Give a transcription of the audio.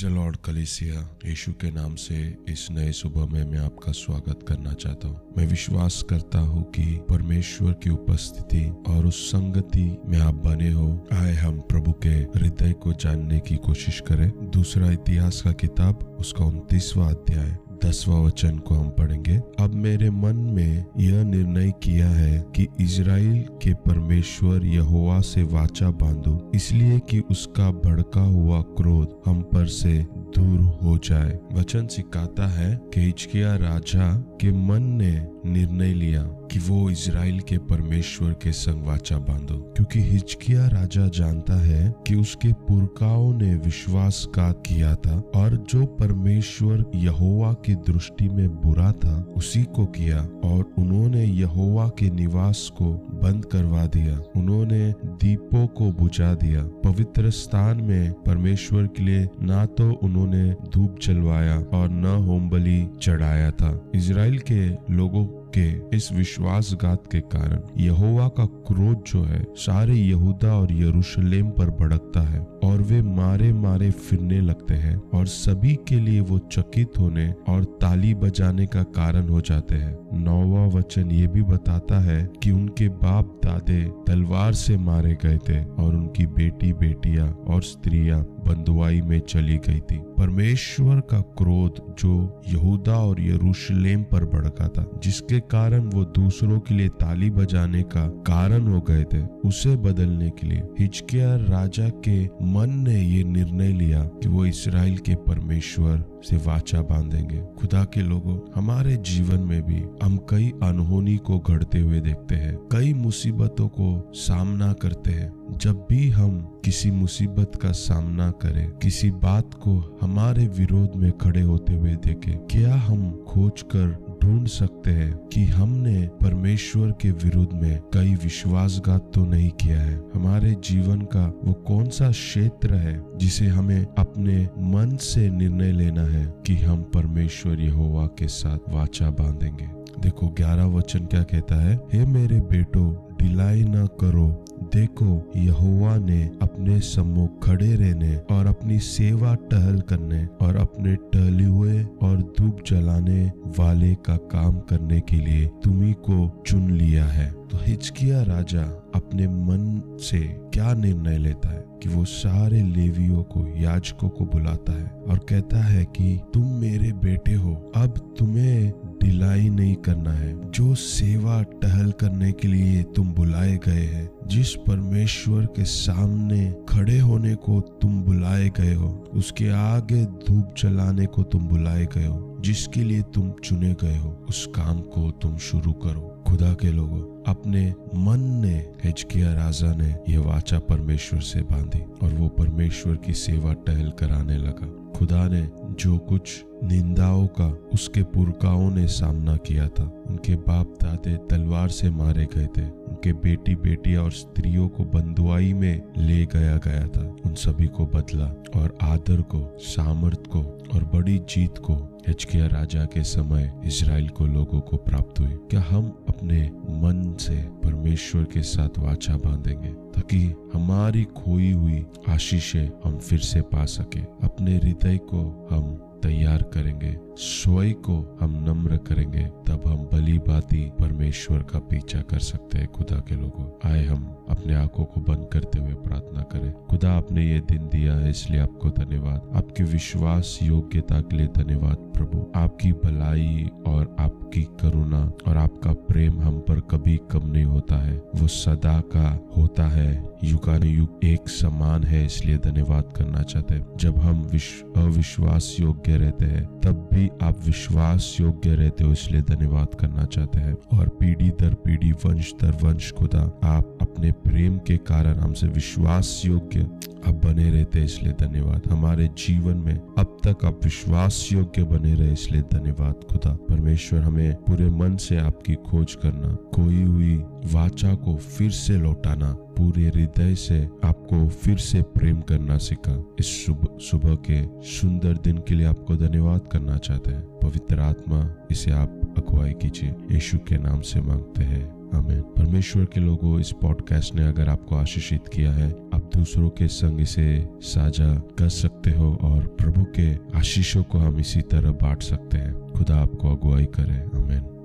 Praise Lord कलिसिया यीशु के नाम से इस नए सुबह में मैं आपका स्वागत करना चाहता हूँ। मैं विश्वास करता हूँ कि परमेश्वर की उपस्थिति और उस संगति में आप बने हो। आए हम प्रभु के हृदय को जानने की कोशिश करें। दूसरा इतिहास का किताब, उसका उनतीसवा अध्याय। दसवा वचन को हम पढ़ेंगे। अब मेरे मन में यह निर्णय किया है कि इज़राइल के परमेश्वर यहोवा से वाचा बांधो, इसलिए कि उसका भड़का हुआ क्रोध हम पर से दूर हो जाए। वचन सिखाता है कि हिचकिया राजा के मन ने निर्णय लिया कि वो इज़राइल के परमेश्वर के संग वाचा बांधो। क्योंकि हिचकिया राजा जानता है कि उसके पुरखाओं ने विश्वासघात किया था और जो परमेश्वर यहोवा की दृष्टि में बुरा था, उसी को किया और उन्होंने यहोवा के निवास को बंद करवा दिया। उन्होंने दीपों को बुझा दिया। पवित्र स्थान में परमेश्वर के लिए ना तो उन्होंने धूप जलवाया और न होम बलि चढ़ाया था। इसराइल के लोगों के इस विश्वासघात के कारण यहोवा का क्रोध जो है, सारे यहूदा और यरूशलेम पर भड़कता है और वे मारे मारे फिरने लगते हैं और सभी के लिए वो चकित होने और ताली बजाने का कारण हो जाते हैं। नौवा वचन ये भी बताता है कि उनके बाप दादे तलवार से मारे गए थे और उनकी बेटी बेटियाँ और स्त्रियाँ बंदुआई में चली गई थी। परमेश्वर का क्रोध जो यहूदा और यरूशलेम पर भड़का था, जिसके कारण वो दूसरों के लिए ताली बजाने का कारण हो गए थे, उसे बदलने के लिए। हिचकिया राजा के मन ने ये निर्णय लिया कि वो इसराइल के परमेश्वर से वाचा बांधेंगे। खुदा के लोगों, हमारे जीवन में भी हम कई अनहोनी को घड़ते हुए देखते हैं, कई मुसीबतों को सामना करते हैं। जब भी हम किसी मुसीबत का सामना करें। किसी बात को हमारे विरोध में खड़े होते हुए देखें। क्या हम खोज कर ढूंढ सकते हैं कि हमने परमेश्वर के विरुद्ध में कई विश्वासघात तो नहीं किया है? हमारे जीवन का वो कौन सा क्षेत्र है जिसे हमें अपने मन से निर्णय लेना है कि हम परमेश्वर यहोवा के साथ वाचा बांधेंगे? देखो, ग्यारह वचन क्या कहता है? हे मेरे बेटो ढिलाई न करो। देखो, यहोवा ने अपने सम्मुख खड़े रहने और अपनी सेवा टहल करने और अपने टहले हुए और धूप जलाने वाले का काम करने के लिए तुम्ही को चुन लिया है। तो हिचकिया राजा अपने मन से क्या निर्णय लेता है कि वो सारे लेवियों को, याजकों को बुलाता है और कहता है कि तुम मेरे बेटे हो, अब तुम्हें ढिलाई नहीं करना है। जो सेवा टहल करने के लिए तुम बुलाए गए हैं, जिस परमेश्वर के सामने खड़े होने को तुम बुलाए गए हो, उसके आगे धूप जलाने को तुम बुलाए गए हो, जिसके लिए तुम चुने गए हो, उस काम को तुम शुरू करो। खुदा के लोगों, अपने मन ने हिचकिया राजा ने यह वाचा परमेश्वर से बांधी, और वो परमेश्वर की सेवा टहल कराने लगा। खुदा ने जो कुछ निंदाओं का उसके पुरखाओं ने सामना किया था। उनके बाप दादे तलवार से मारे गए थे। उनके बेटी बेटियाँ और स्त्रियों को बंदुआई में ले गया गया था। उन सभी को बदला और आदर को, सामर्थ को और बड़ी जीत को हिचकिया राजा के समय इसराइल को लोगों को प्राप्त हुई। क्या हम अपने मन से परमेश्वर के साथ वाचा बांधेंगे? ताकि हमारी खोई हुई आशीषें हम फिर से पा सके। अपने हृदय को हम तैयार करेंगे। स्वय को हम नम्र करेंगे, तब हम भली बाती परमेश्वर का पीछा कर सकते हैं खुदा के लोगों। आए हम अपने आँखों को बंद करते हुए प्रार्थना करें। खुदा आपने ये दिन दिया है, इसलिए आपको धन्यवाद। आपके विश्वास योग्यता के लिए धन्यवाद प्रभु। आपकी भलाई और आपकी करुणा और आपका प्रेम हम पर कभी कम नहीं होता है। वो सदा का होता है युगान युग एक समान है, इसलिए धन्यवाद करना चाहते हैं। जब हम अविश्वास योग्य रहते हैं, तब भी आप विश्वास योग्य रहते हो, इसलिए धन्यवाद करना चाहते हैं। और पीढ़ी दर पीढ़ी, वंश दर वंश खुदा, आप अपने प्रेम के कारण हमसे विश्वास योग्य अब बने रहते इसलिए धन्यवाद। हमारे जीवन में अब तक आप विश्वास योग्य बने रहे, इसलिए धन्यवाद, खुदा। परमेश्वर, हमें पूरे मन से आपकी खोज करना खोई हुई वाचा को फिर से लौटाना, पूरे हृदय से आपको फिर से प्रेम करना सीखा। इस सुबह सुबह के सुंदर दिन के लिए आपको धन्यवाद करना चाहते हैं। पवित्र आत्मा, इसे आप अगुवाई कीजिए। यीशु के नाम से मांगते हैं। हमें परमेश्वर के लोगों, इस पॉडकास्ट ने अगर आपको आशीषित किया है, आप दूसरों के संग इसे साझा कर सकते हो और प्रभु के आशीषों को हम इसी तरह बांट सकते हैं। खुदा आपको अगुवाई करे। अमेन